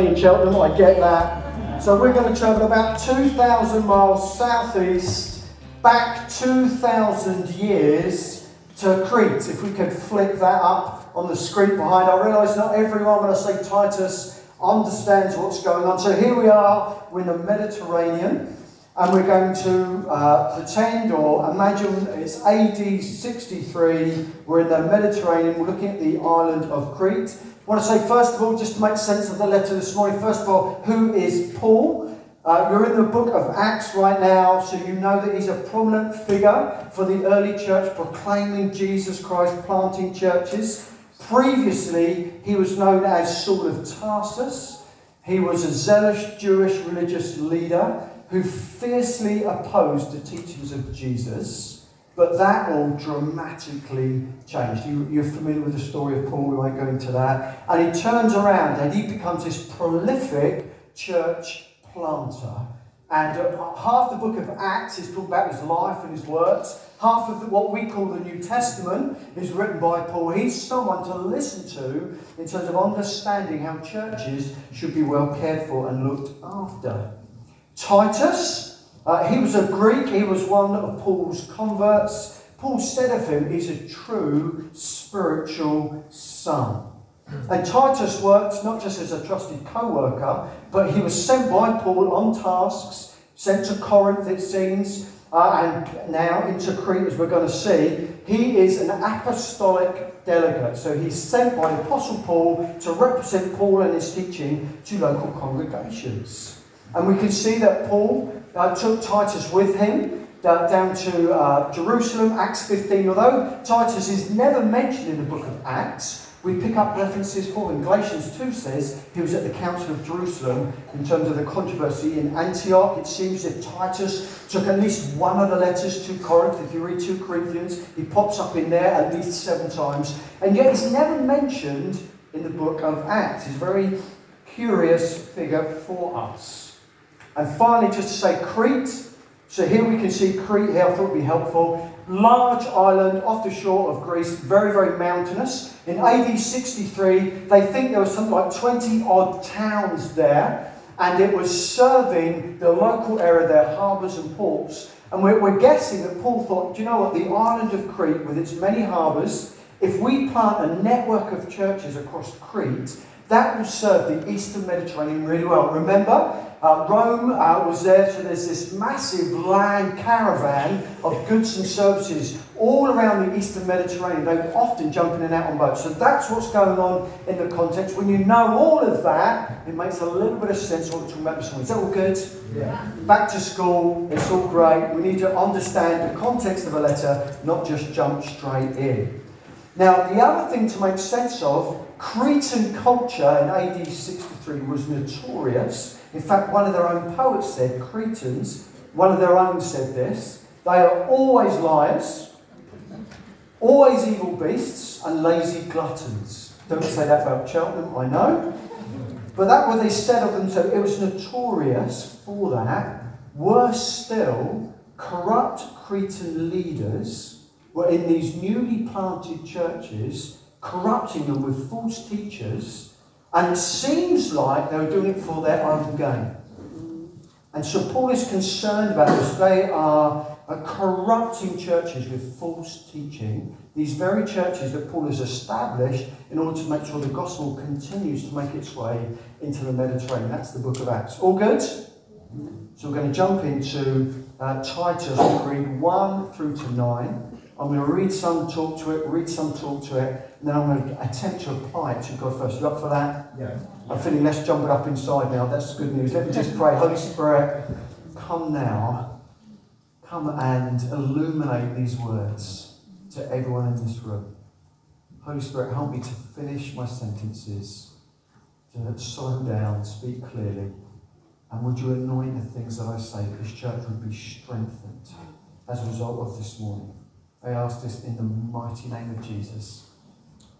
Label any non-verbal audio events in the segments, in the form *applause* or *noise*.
in Cheltenham, I get that. So we're going to travel about 2,000 miles southeast, back 2,000 years to Crete. If we could flick that up on the screen behind, I realise not everyone, when I say Titus, understands what's going on. So here we are, we're in the Mediterranean, and we're going to uh, pretend or imagine it's AD 63, we're in the Mediterranean, we're looking at the island of Crete. I want to say, first of all, just to make sense of the letter this morning, first of all, who is Paul? Uh, you're in the book of Acts right now, so you know that he's a prominent figure for the early church, proclaiming Jesus Christ, planting churches. Previously, he was known as Saul of Tarsus. He was a zealous Jewish religious leader who fiercely opposed the teachings of Jesus. But that all dramatically changed. You, are familiar with the story of Paul, we won't go into that. And he turns around and he becomes this prolific church planter. And uh, half the book of Acts is talking about his life and his works. Half of the, what we call the New Testament is written by Paul. He's someone to listen to in terms of understanding how churches should be well cared for and looked after. Titus uh, he was a Greek, he was one of Paul's converts. Paul said of him, he's a true spiritual son. And Titus worked not just as a trusted co worker, but he was sent by Paul on tasks, sent to Corinth, it seems, uh, and now into Crete, as we're going to see. He is an apostolic delegate. So he's sent by Apostle Paul to represent Paul and his teaching to local congregations. And we can see that Paul uh, took Titus with him down to uh, Jerusalem, Acts 15. Although Titus is never mentioned in the book of Acts, we pick up references for him. Galatians 2 says he was at the Council of Jerusalem in terms of the controversy in Antioch. It seems if Titus took at least one of the letters to Corinth, if you read 2 Corinthians, he pops up in there at least seven times. And yet he's never mentioned in the book of Acts. He's a very curious figure for us. And finally, just to say Crete. So here we can see Crete here, I thought would be helpful. Large island off the shore of Greece, very, very mountainous. In AD 63, they think there were something like 20 odd towns there, and it was serving the local area, their harbours and ports. And we're, we're guessing that Paul thought, do you know what, the island of Crete, with its many harbours, if we plant a network of churches across Crete, that will serve the eastern Mediterranean really well. Remember, uh, Rome uh, was there, so there's this massive land caravan of goods and services all around the eastern Mediterranean. They were often jumping in and out on boats. So that's what's going on in the context. When you know all of that, it makes a little bit of sense what we're talking about this morning. Is that all good? Yeah. Back to school, it's all great. We need to understand the context of a letter, not just jump straight in. Now, the other thing to make sense of, Cretan culture in AD 63 was notorious in fact, one of their own poets said, Cretans, one of their own said this, they are always liars, always evil beasts, and lazy gluttons. Don't say that about Cheltenham, I know. But that what they said of them, so it was notorious for that. Worse still, corrupt Cretan leaders were in these newly planted churches, corrupting them with false teachers and it seems like they were doing it for their own gain. And so Paul is concerned about this. They are corrupting churches with false teaching. These very churches that Paul has established in order to make sure the gospel continues to make its way into the Mediterranean. That's the book of Acts. All good? So we're going to jump into uh, Titus. We'll read 1 through to 9. I'm going to read some, talk to it, read some, talk to it, and then I'm going to attempt to apply it to God first. You up for that? Yeah. I'm feeling less jumping up inside now. That's good news. Let me just pray. Holy Spirit, come now. Come and illuminate these words to everyone in this room. Holy Spirit, help me to finish my sentences, to slow down, speak clearly. And would you anoint the things that I say this church would be strengthened as a result of this morning? I ask this in the mighty name of Jesus.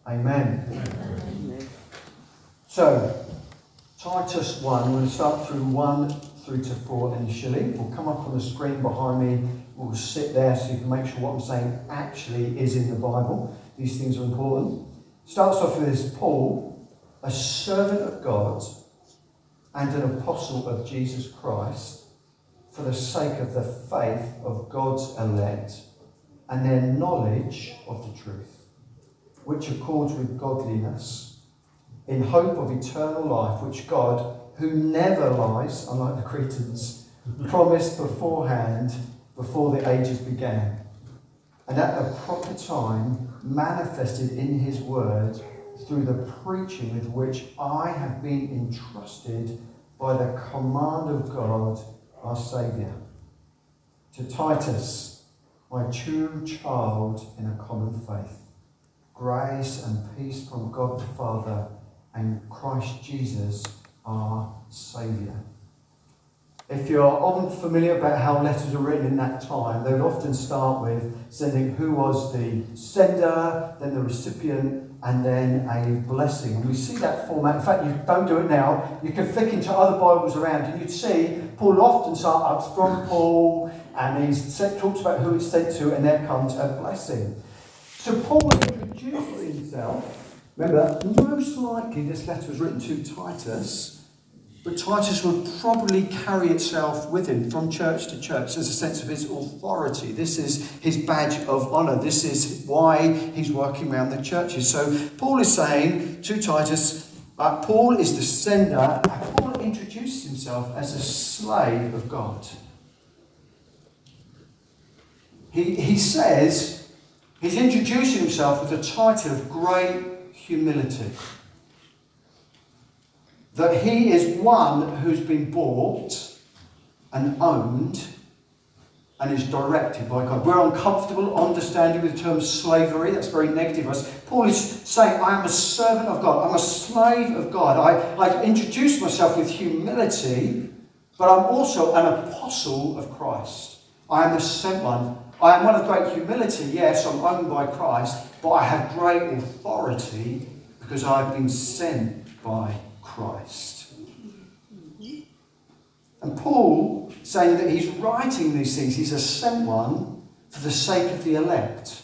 Amen. Amen. So, Titus 1, we're going to start through 1 through to 4 initially. We'll come up on the screen behind me. We'll sit there so you can make sure what I'm saying actually is in the Bible. These things are important. Starts off with this Paul, a servant of God and an apostle of Jesus Christ, for the sake of the faith of God's elect and their knowledge of the truth, which accords with godliness, in hope of eternal life, which God, who never lies, unlike the Cretans, *laughs* promised beforehand before the ages began, and at a proper time manifested in his word through the preaching with which I have been entrusted by the command of God our Saviour. To Titus, my true child in a common faith, grace and peace from God the Father and Christ Jesus our Saviour. If you're unfamiliar about how letters are written in that time, they would often start with sending who was the sender, then the recipient, and then a blessing. We see that format. In fact, you don't do it now. You can flick into other Bibles around, and you'd see Paul often starts from Paul, and he talks about who it's sent to, and there comes a blessing. So Paul introduces himself. Remember, most likely this letter was written to Titus but Titus would probably carry itself with him from church to church as a sense of his authority. This is his badge of honour. This is why he's working around the churches. So Paul is saying to Titus, uh, Paul is the sender. Paul introduces himself as a slave of God. He, he says he's introducing himself with a title of great humility that he is one who's been bought and owned and is directed by God. We're uncomfortable understanding the term slavery. That's very negative. Paul is saying, I am a servant of God. I'm a slave of God. I, I introduce myself with humility, but I'm also an apostle of Christ. I am a sent one. I am one of great humility. Yes, I'm owned by Christ, but I have great authority because I've been sent by Christ. And Paul, saying that he's writing these things, he's a sent one for the sake of the elect.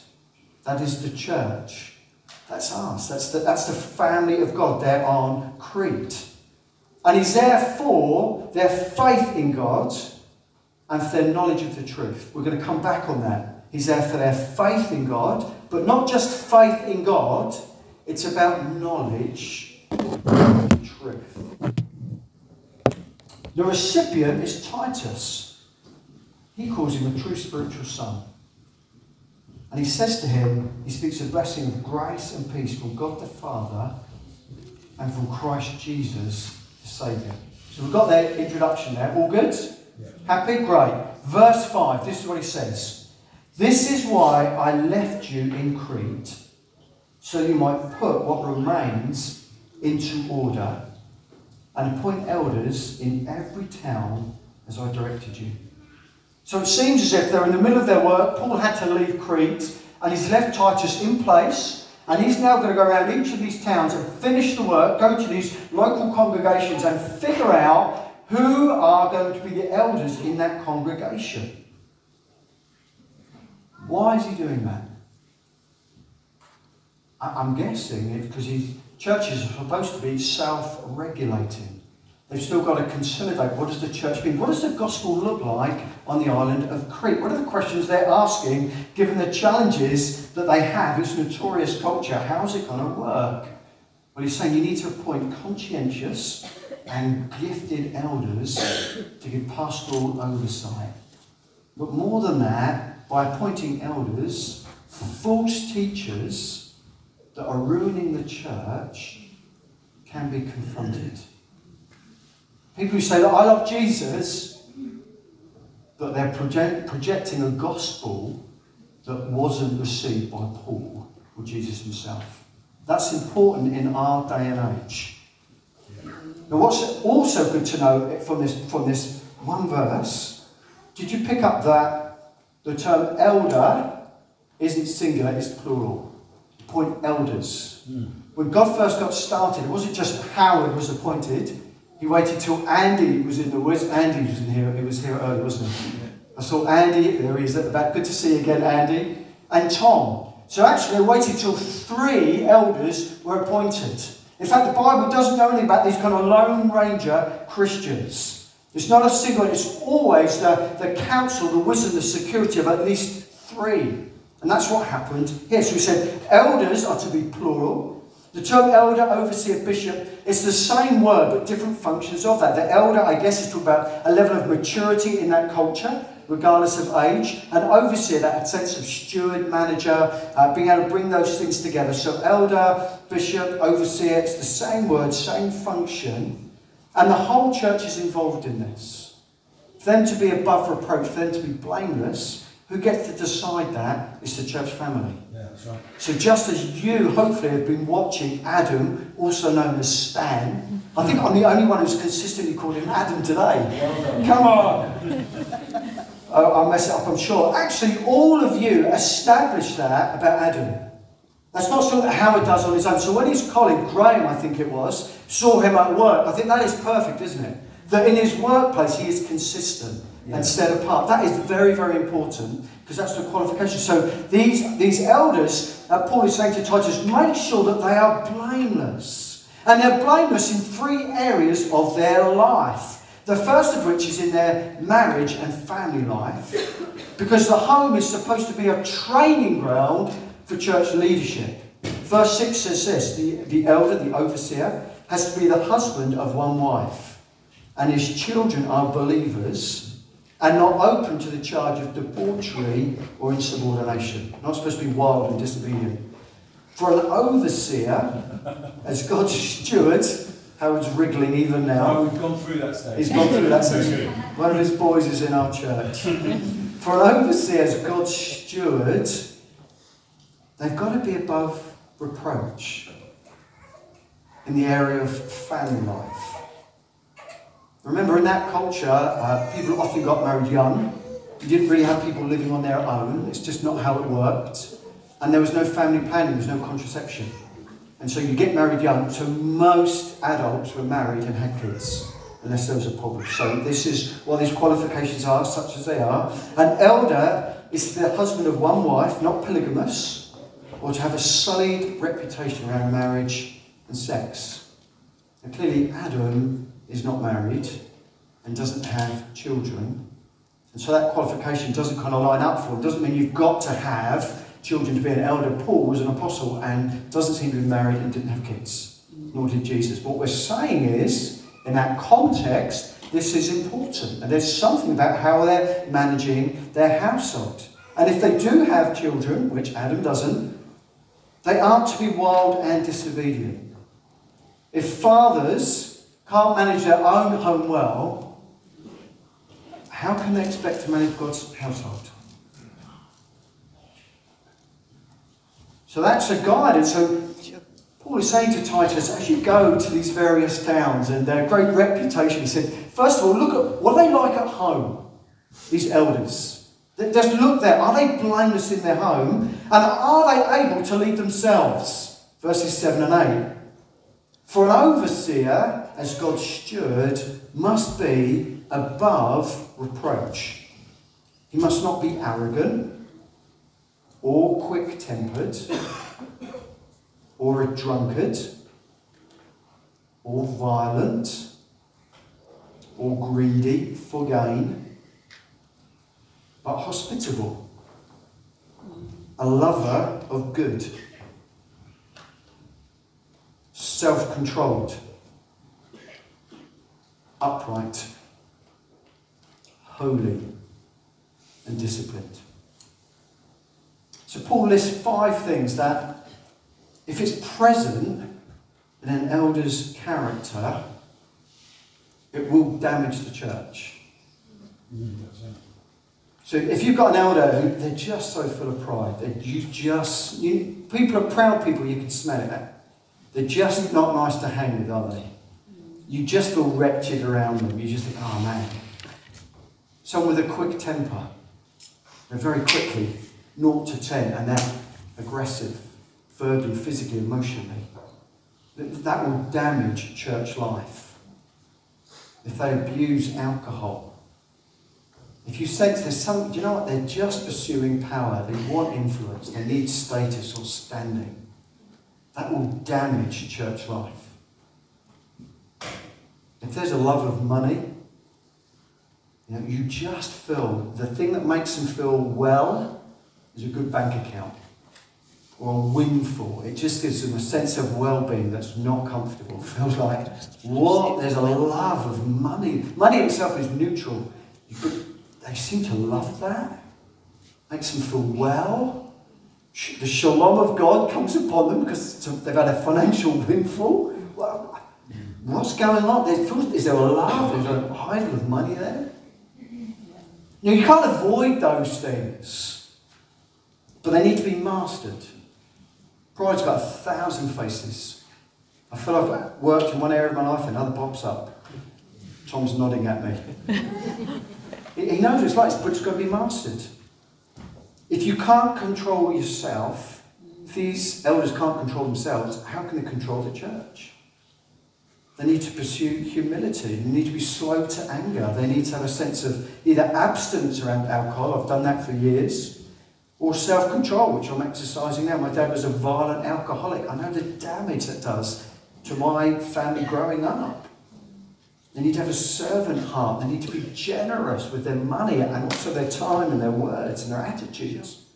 That is the church. That's us. That's the, that's the family of God there on Crete. And he's there for their faith in God and for their knowledge of the truth. We're going to come back on that. He's there for their faith in God, but not just faith in God, it's about knowledge of truth. The recipient is Titus. He calls him a true spiritual son. And he says to him, he speaks a blessing of grace and peace from God the Father and from Christ Jesus, the Saviour. So we've got that introduction there. All good? Happy? Great. Verse 5, this is what he says. This is why I left you in Crete, so you might put what remains into order and appoint elders in every town as I directed you. So it seems as if they're in the middle of their work. Paul had to leave Crete and he's left Titus in place. And he's now going to go around each of these towns and finish the work, go to these local congregations and figure out who are going to be the elders in that congregation. Why is he doing that? I'm guessing it's because he's Churches are supposed to be self regulating. They've still got to consolidate what does the church mean? What does the gospel look like on the island of Crete? What are the questions they're asking given the challenges that they have? It's notorious culture. How's it going to work? Well, he's saying you need to appoint conscientious and gifted elders to give pastoral oversight. But more than that, by appointing elders, false teachers that are ruining the church can be confronted. People who say that I love Jesus, but they're project, projecting a gospel that wasn't received by Paul or Jesus himself. That's important in our day and age. Now, what's also good to know from this, from this one verse, did you pick up that the term elder isn't singular, it's plural? Point elders. Mm. When God first got started, it wasn't just Howard was appointed. He waited till Andy was in the where's Andy was in here. He was here early, wasn't he? I saw Andy. There he is at the back. Good to see you again, Andy. And Tom. So actually, I waited till three elders were appointed. In fact, the Bible doesn't know anything about these kind of Lone Ranger Christians. It's not a single, it's always the, the counsel, the wisdom, the security of at least three. And that's what happened here. So we said elders are to be plural. The term elder, overseer, bishop, it's the same word but different functions of that. The elder, I guess, is talking about a level of maturity in that culture regardless of age. And overseer, that sense of steward, manager, uh, being able to bring those things together. So, elder, bishop, overseer, it's the same word, same function. And the whole church is involved in this. For them to be above reproach, for them to be blameless, who gets to decide that is the church family. Yeah, right. So just as you hopefully have been watching Adam, also known as Stan, I think I'm the only one who's consistently called him Adam today. Come on! *laughs* I'll mess it up, I'm sure. Actually, all of you established that about Adam. That's not something that Howard does on his own. So when his colleague, Graham, I think it was, saw him at work, I think that is perfect, isn't it? That in his workplace he is consistent yeah. and set apart. That is very, very important because that's the qualification. So these, these elders, uh, Paul is saying to Titus, make sure that they are blameless. And they're blameless in three areas of their life. The first of which is in their marriage and family life, because the home is supposed to be a training ground for church leadership. Verse 6 says this the, the elder, the overseer, has to be the husband of one wife, and his children are believers and not open to the charge of debauchery or insubordination. Not supposed to be wild and disobedient. For an overseer, as God's *laughs* steward, Howard's wriggling even now. Oh, we've gone through that stage. He's gone through that stage. One of his boys is in our church. *laughs* For an overseer as God's steward, they've got to be above reproach in the area of family life. Remember, in that culture, uh, people often got married young. You didn't really have people living on their own. It's just not how it worked. And there was no family planning, there was no contraception. And so you get married young. So most adults were married and had kids, unless there was a problem. So this is what these qualifications are, such as they are. An elder is the husband of one wife, not polygamous, or to have a solid reputation around marriage and sex. And clearly, Adam is not married and doesn't have children. And so that qualification doesn't kind of line up for him. It doesn't mean you've got to have children to be an elder. Paul was an apostle and doesn't seem to be married and didn't have kids, nor did Jesus. What we're saying is, in that context, this is important. And there's something about how they're managing their household. And if they do have children, which Adam doesn't, they aren't to be wild and disobedient. If fathers can't manage their own home well, how can they expect to manage God's household? So that's a guide. And so Paul is saying to Titus, as you go to these various towns and their great reputation, he said, first of all, look at what are they like at home, these elders. Just look there. Are they blameless in their home? And are they able to lead themselves? Verses 7 and 8. For an overseer, as God's steward, must be above reproach. He must not be arrogant or quick tempered, or a drunkard, or violent, or greedy for gain, but hospitable, a lover of good, self controlled, upright, holy, and disciplined. So Paul lists five things that, if it's present in an elder's character, it will damage the church. So if you've got an elder who they're just so full of pride, you just you, people are proud people, you can smell it. They're just not nice to hang with, are they? You just feel wretched around them. You just think, oh man. Someone with a quick temper. They're very quickly, 0 to 10, and they're aggressive, verbally, physically, emotionally. That will damage church life. If they abuse alcohol, if you sense there's some, you know what? They're just pursuing power. They want influence. They need status or standing. That will damage church life. If there's a love of money, you know, you just feel the thing that makes them feel well a good bank account or a windfall. It just gives them a sense of well-being that's not comfortable. Feels like what? There's a love of money. Money itself is neutral. They seem to love that. Makes them feel well. The shalom of God comes upon them because they've had a financial *laughs* windfall. Well, what's going on? Is there a love? Is there a idol of money there? You can't avoid those things, but they need to be mastered. Pride's got a thousand faces. I feel I've worked in one area of my life, another pops up. Tom's nodding at me. *laughs* he knows it's like, but it's got to be mastered. If you can't control yourself, if these elders can't control themselves, how can they control the church? They need to pursue humility. They need to be slow to anger. They need to have a sense of either abstinence around alcohol, I've done that for years, or self control, which I'm exercising now. My dad was a violent alcoholic. I know the damage that does to my family growing up. They need to have a servant heart. They need to be generous with their money and also their time and their words and their attitudes.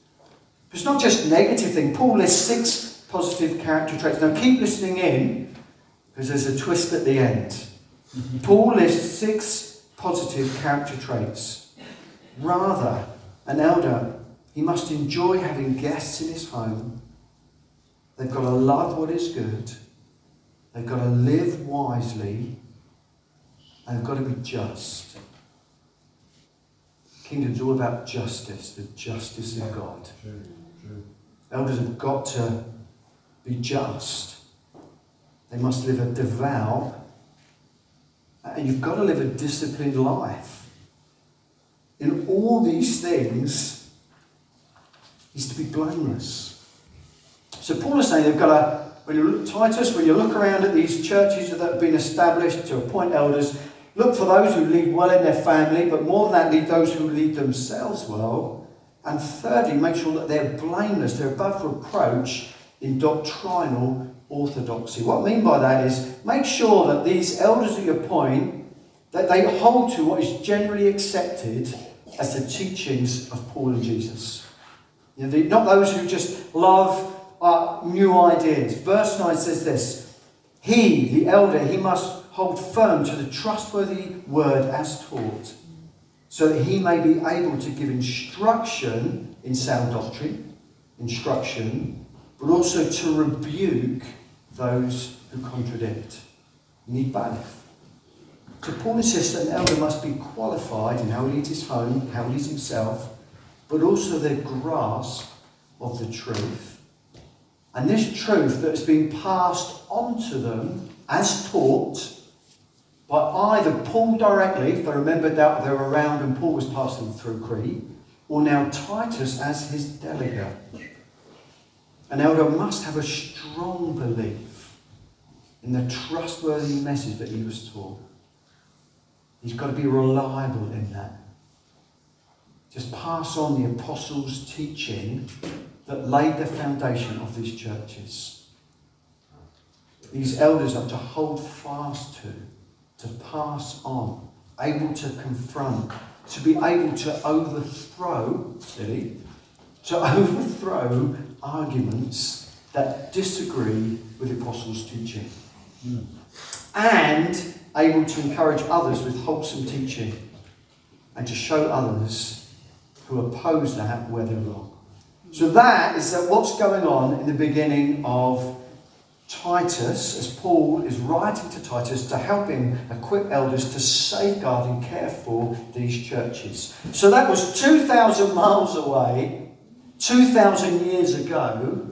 It's not just negative thing. Paul lists six positive character traits. Now keep listening in because there's a twist at the end. Paul lists six positive character traits. Rather, an elder, he must enjoy having guests in his home. They've got to love what is good. They've got to live wisely they've got to be just. Kingdom's all about justice, the justice of God. Elders have got to be just. They must live a devout, and you've got to live a disciplined life. In all these things, is to be blameless. So Paul is saying they've got to, when you look, Titus, when you look around at these churches that have been established to appoint elders, Look for those who lead well in their family, but more than that, lead those who lead themselves well. And thirdly, make sure that they're blameless, they're above reproach in doctrinal orthodoxy. What I mean by that is make sure that these elders that you appoint, that they hold to what is generally accepted as the teachings of Paul and Jesus. You know, not those who just love uh, new ideas. Verse 9 says this He, the elder, he must hold firm to the trustworthy word as taught, so that he may be able to give instruction in sound doctrine, instruction, but also to rebuke those who contradict. Need both. So Paul insists that an elder must be qualified in how he leads his home, how he leads himself, but also their grasp of the truth. And this truth that has been passed on to them as taught by either Paul directly, if they remembered that they were around and Paul was passing through Crete, or now Titus as his delegate. An elder must have a strong belief in the trustworthy message that he was taught. He's got to be reliable in that. Just pass on the apostles' teaching that laid the foundation of these churches. These elders are to hold fast to to pass on, able to confront, to be able to overthrow, silly, to *laughs* overthrow arguments that disagree with the apostles' teaching. Mm. And able to encourage others with wholesome teaching and to show others who oppose that where they're wrong. So that is that what's going on in the beginning of Titus, as Paul is writing to Titus to help him equip elders to safeguard and care for these churches. So that was 2,000 miles away, 2,000 years ago.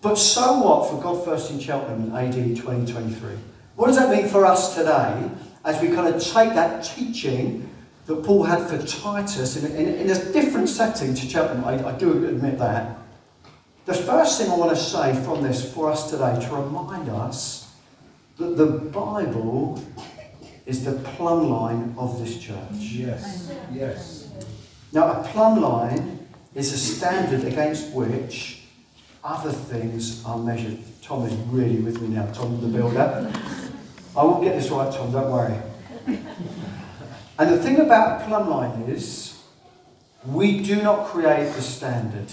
But so what for God First in Cheltenham in AD 2023? What does that mean for us today as we kind of take that teaching that Paul had for Titus in, in, in a different setting to Cheltenham? I, I do admit that. The first thing I want to say from this for us today to remind us that the Bible is the plumb line of this church. Yes. Yes. Now, a plumb line is a standard against which other things are measured. Tom is really with me now, Tom the builder. I will get this right, Tom, don't worry. And the thing about plumb line is, we do not create the standard.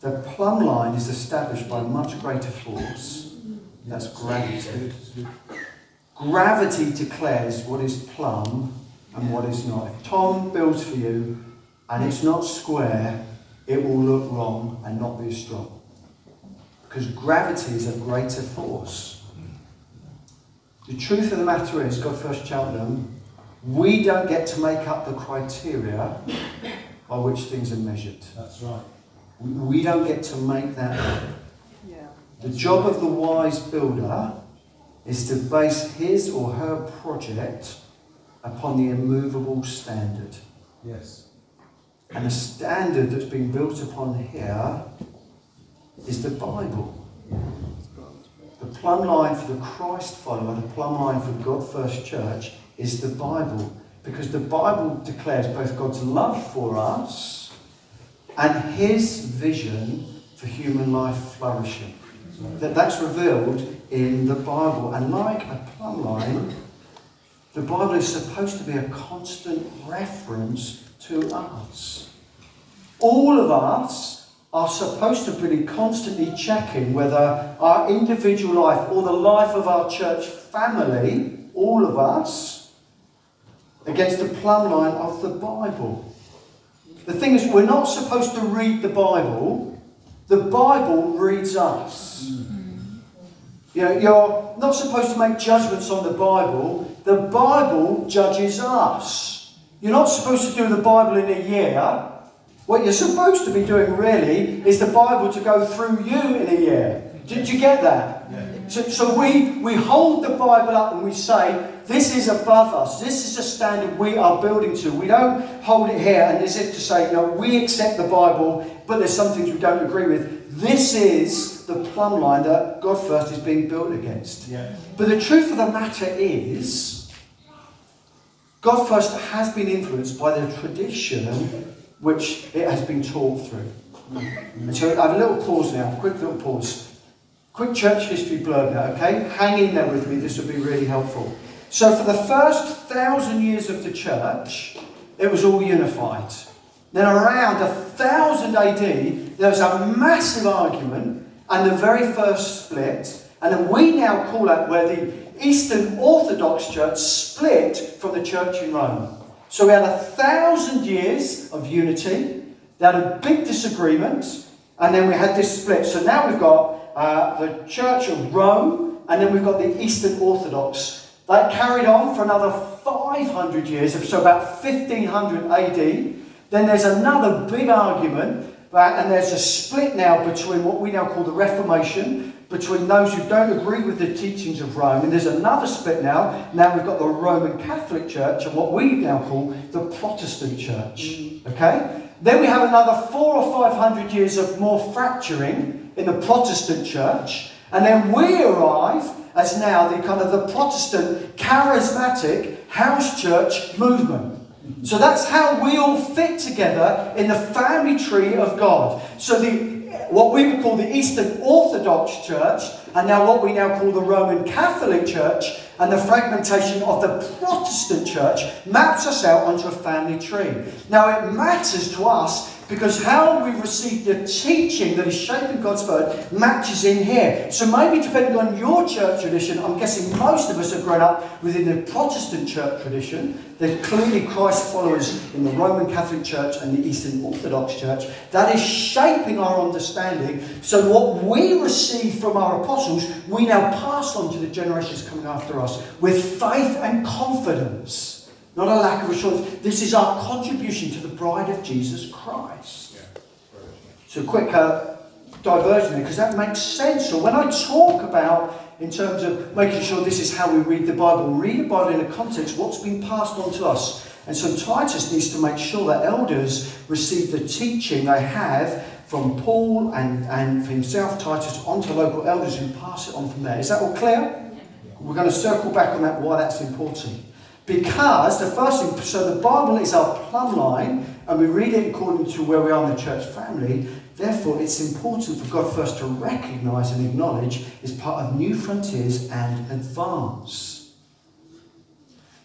The plumb line is established by much greater force. That's gravity. Gravity declares what is plumb and what is not. If Tom builds for you and it's not square, it will look wrong and not be strong. Because gravity is a greater force. The truth of the matter is, God First Cheltenham, we don't get to make up the criteria by which things are measured. That's right. We don't get to make that up. The job of the wise builder is to base his or her project upon the immovable standard. Yes. And the standard that's been built upon here is the Bible. The plumb line for the Christ follower, the plumb line for God First Church is the Bible. Because the Bible declares both God's love for us and his vision for human life flourishing. That, that's revealed in the Bible. And like a plumb line, the Bible is supposed to be a constant reference to us. All of us are supposed to be constantly checking whether our individual life or the life of our church family, all of us, against the plumb line of the Bible. The thing is, we're not supposed to read the Bible, the Bible reads us. You know, you're not supposed to make judgments on the Bible, the Bible judges us. You're not supposed to do the Bible in a year. What you're supposed to be doing really is the Bible to go through you in a year. Did you get that? So, so we, we hold the Bible up and we say, this is above us. This is a standard we are building to. We don't hold it here and as if to say, no, we accept the Bible, but there's some things we don't agree with. This is the plumb line that God first is being built against. Yeah. But the truth of the matter is, God first has been influenced by the tradition which it has been taught through. Mm-hmm. And so I have a little pause now, a quick little pause. Quick church history blurb now, okay? Hang in there with me, this will be really helpful. So, for the first thousand years of the church, it was all unified. Then, around 1000 AD, there was a massive argument and the very first split. And then we now call that where the Eastern Orthodox Church split from the church in Rome. So, we had a thousand years of unity, they had a big disagreement, and then we had this split. So, now we've got uh, the Church of Rome, and then we've got the Eastern Orthodox that carried on for another 500 years, so about 1500 AD. Then there's another big argument, and there's a split now between what we now call the Reformation, between those who don't agree with the teachings of Rome. And there's another split now. Now we've got the Roman Catholic Church and what we now call the Protestant Church. Okay? Then we have another four or five hundred years of more fracturing in the Protestant Church. And then we arrive as now the kind of the Protestant charismatic house church movement. So that's how we all fit together in the family tree of God. So the what we would call the Eastern Orthodox Church, and now what we now call the Roman Catholic Church, and the fragmentation of the Protestant Church maps us out onto a family tree. Now it matters to us because how we receive the teaching that is shaping God's word matches in here. So maybe depending on your church tradition, I'm guessing most of us have grown up within the Protestant church tradition. There's clearly Christ followers in the Roman Catholic Church and the Eastern Orthodox Church. That is shaping our understanding. So what we receive from our apostles, we now pass on to the generations coming after us with faith and confidence not a lack of assurance. This is our contribution to the bride of Jesus Christ. So, quick uh, diversion because that makes sense. So, when I talk about, in terms of making sure this is how we read the Bible, read the Bible in a context, what's been passed on to us. And so Titus needs to make sure that elders receive the teaching they have from Paul and, and for himself, Titus, onto local elders who pass it on from there. Is that all clear? We're going to circle back on that, why that's important. Because the first thing, so the Bible is our plumb line, and we read it according to where we are in the church family. Therefore, it's important for God first to recognize and acknowledge as part of new frontiers and advance.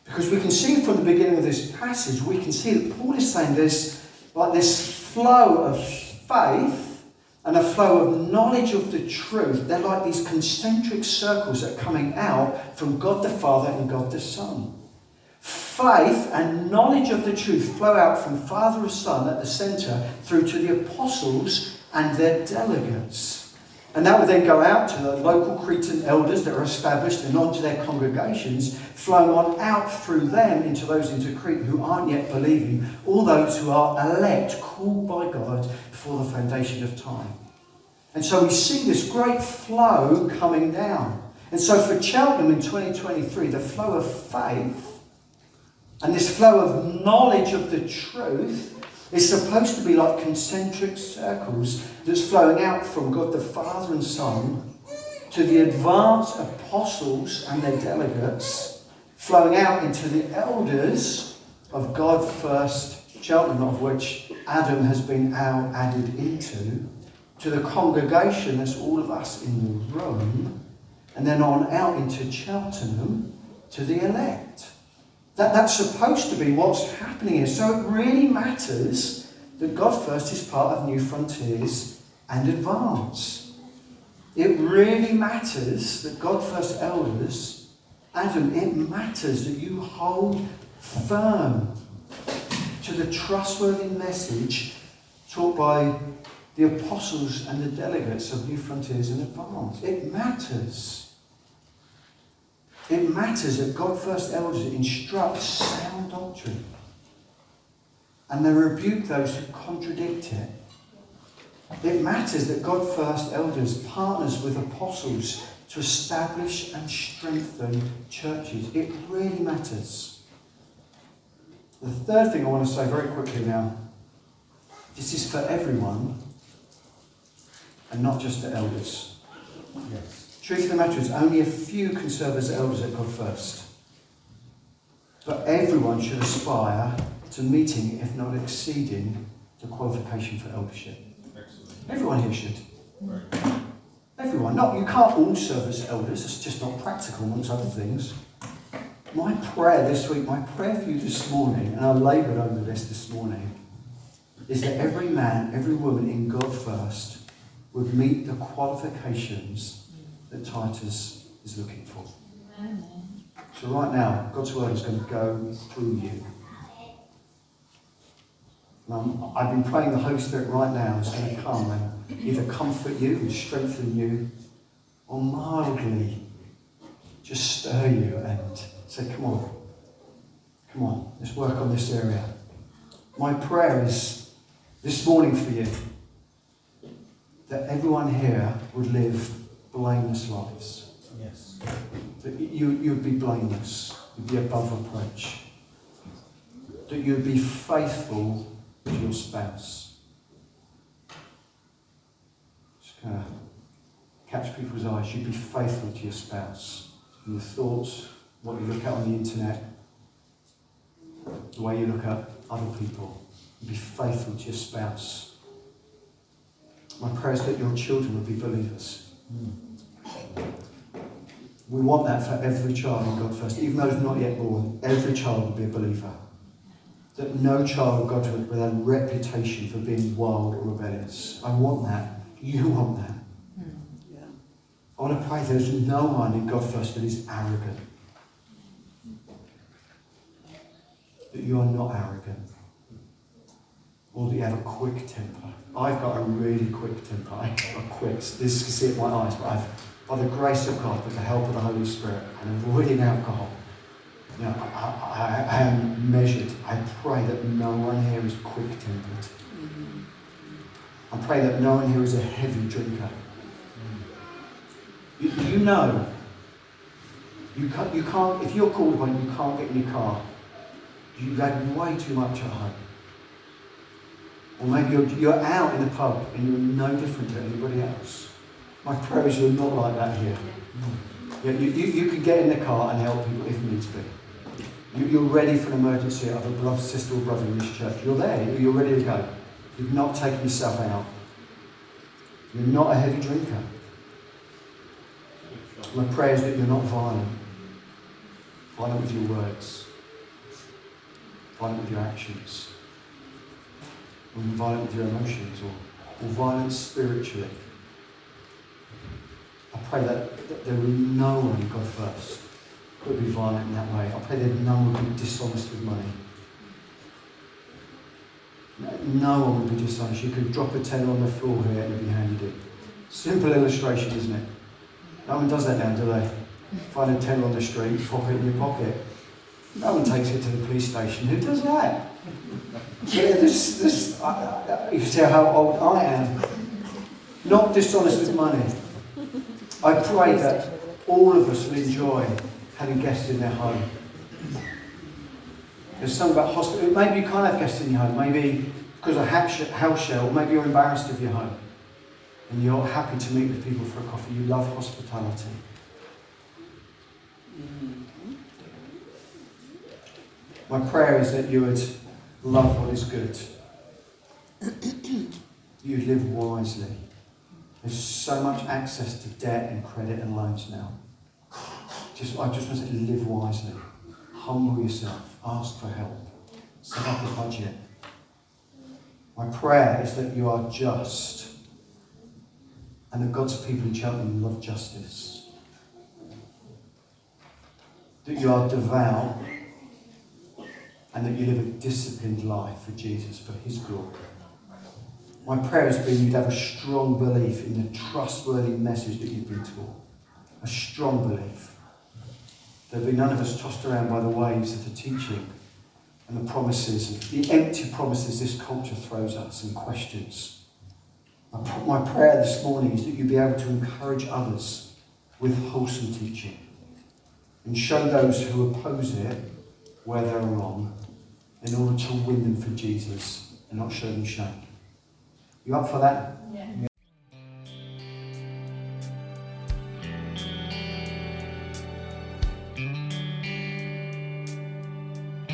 Because we can see from the beginning of this passage, we can see that Paul is saying this like this flow of faith and a flow of knowledge of the truth. They're like these concentric circles that are coming out from God the Father and God the Son. Faith and knowledge of the truth flow out from Father and Son at the centre through to the apostles and their delegates. And that would then go out to the local Cretan elders that are established and on to their congregations, flowing on out through them into those into Crete who aren't yet believing, all those who are elect, called by God before the foundation of time. And so we see this great flow coming down. And so for Cheltenham in 2023, the flow of faith and this flow of knowledge of the truth is supposed to be like concentric circles that's flowing out from God the Father and Son to the advanced apostles and their delegates, flowing out into the elders of God First Cheltenham, of which Adam has been now added into, to the congregation, that's all of us in the room, and then on out into Cheltenham to the elect. That, that's supposed to be what's happening here. So it really matters that God First is part of New Frontiers and Advance. It really matters that God First elders, Adam, it matters that you hold firm to the trustworthy message taught by the apostles and the delegates of New Frontiers and Advance. It matters. It matters that God first elders instruct sound doctrine and they rebuke those who contradict it. It matters that God first elders partners with apostles to establish and strengthen churches. It really matters. The third thing I want to say very quickly now this is for everyone and not just the elders. Yes. Truth of the matter is, only a few can serve as elders at God First. But everyone should aspire to meeting, if not exceeding, the qualification for eldership. Excellent. Everyone here should. Right. Everyone. Not you can't all serve as elders. It's just not practical, amongst other things. My prayer this week, my prayer for you this morning, and I laboured over this this morning, is that every man, every woman in God first would meet the qualifications that Titus is looking for. So right now, God's word is going to go through you. Um, I've been praying the Holy Spirit right now is going to come and either comfort you and strengthen you, or mildly just stir you and say, "Come on, come on, let's work on this area." My prayer is this morning for you that everyone here would live blameless lives. Yes. That you, you'd be blameless, you'd be above reproach. That you'd be faithful to your spouse. Just kind of catch people's eyes. You'd be faithful to your spouse. In your thoughts, what you look at on the internet, the way you look at other people. You'd be faithful to your spouse. My prayer is that your children would be believers. Hmm. We want that for every child in God first, even those not yet born. Every child will be a believer. That no child of God would have a reputation for being wild or rebellious. I want that. You want that. Hmm. I want to pray there's no one in God first that is arrogant. That you are not arrogant. Or that you have a quick temper. I've got a really quick temper. I, I quit. This you can see it in my eyes, but I've, by the grace of God, with the help of the Holy Spirit, and avoiding alcohol, you know, I, I, I am measured. I pray that no one here is quick tempered. I pray that no one here is a heavy drinker. You, you know, you can't, you can't, if you're called upon, you can't get in your car. You've had way too much at home. Or maybe you're, you're out in the pub and you're no different to anybody else. My prayer is you're not like that here. Yeah, you, you, you can get in the car and help people if needs be. You, you're ready for an emergency of a brother, sister or brother in this church. You're there. You're ready to go. You've not taken yourself out. You're not a heavy drinker. My prayer is that you're not violent. Violent with your words. Violent with your actions. Or violent with your emotions. Or, or violent spiritually. I pray that, that there will be no one, God first, who will be violent in that way. I pray that no one will be dishonest with money. No one would be dishonest. You could drop a tenner on the floor here and it'd be handed in. Simple illustration, isn't it? No one does that now, do they? Find a tenner on the street, pop it in your pocket. No one takes it to the police station. Who does that? Yeah, this, this, I, I, you see how old I am. Not dishonest with money. I pray that all of us will enjoy having guests in their home. There's something about hospital. Maybe you can't have guests in your home. Maybe because of house share, or maybe you're embarrassed of your home and you're happy to meet with people for a coffee. You love hospitality. Mm-hmm. My prayer is that you would love what is good. you live wisely. There's so much access to debt and credit and loans now. Just, I just want to say, live wisely. Humble yourself. Ask for help. Set up a budget. My prayer is that you are just and that God's people in Cheltenham love justice. That you are devout and that you live a disciplined life for Jesus, for His glory. My prayer has been you'd have a strong belief in the trustworthy message that you've been taught. A strong belief. There'll be none of us tossed around by the waves of the teaching and the promises, the empty promises this culture throws at us and questions. My prayer this morning is that you'd be able to encourage others with wholesome teaching and show those who oppose it where they're wrong in order to win them for Jesus and not show them shame. You up for that? Yeah.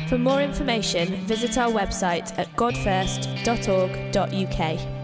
For more information, visit our website at godfirst.org.uk.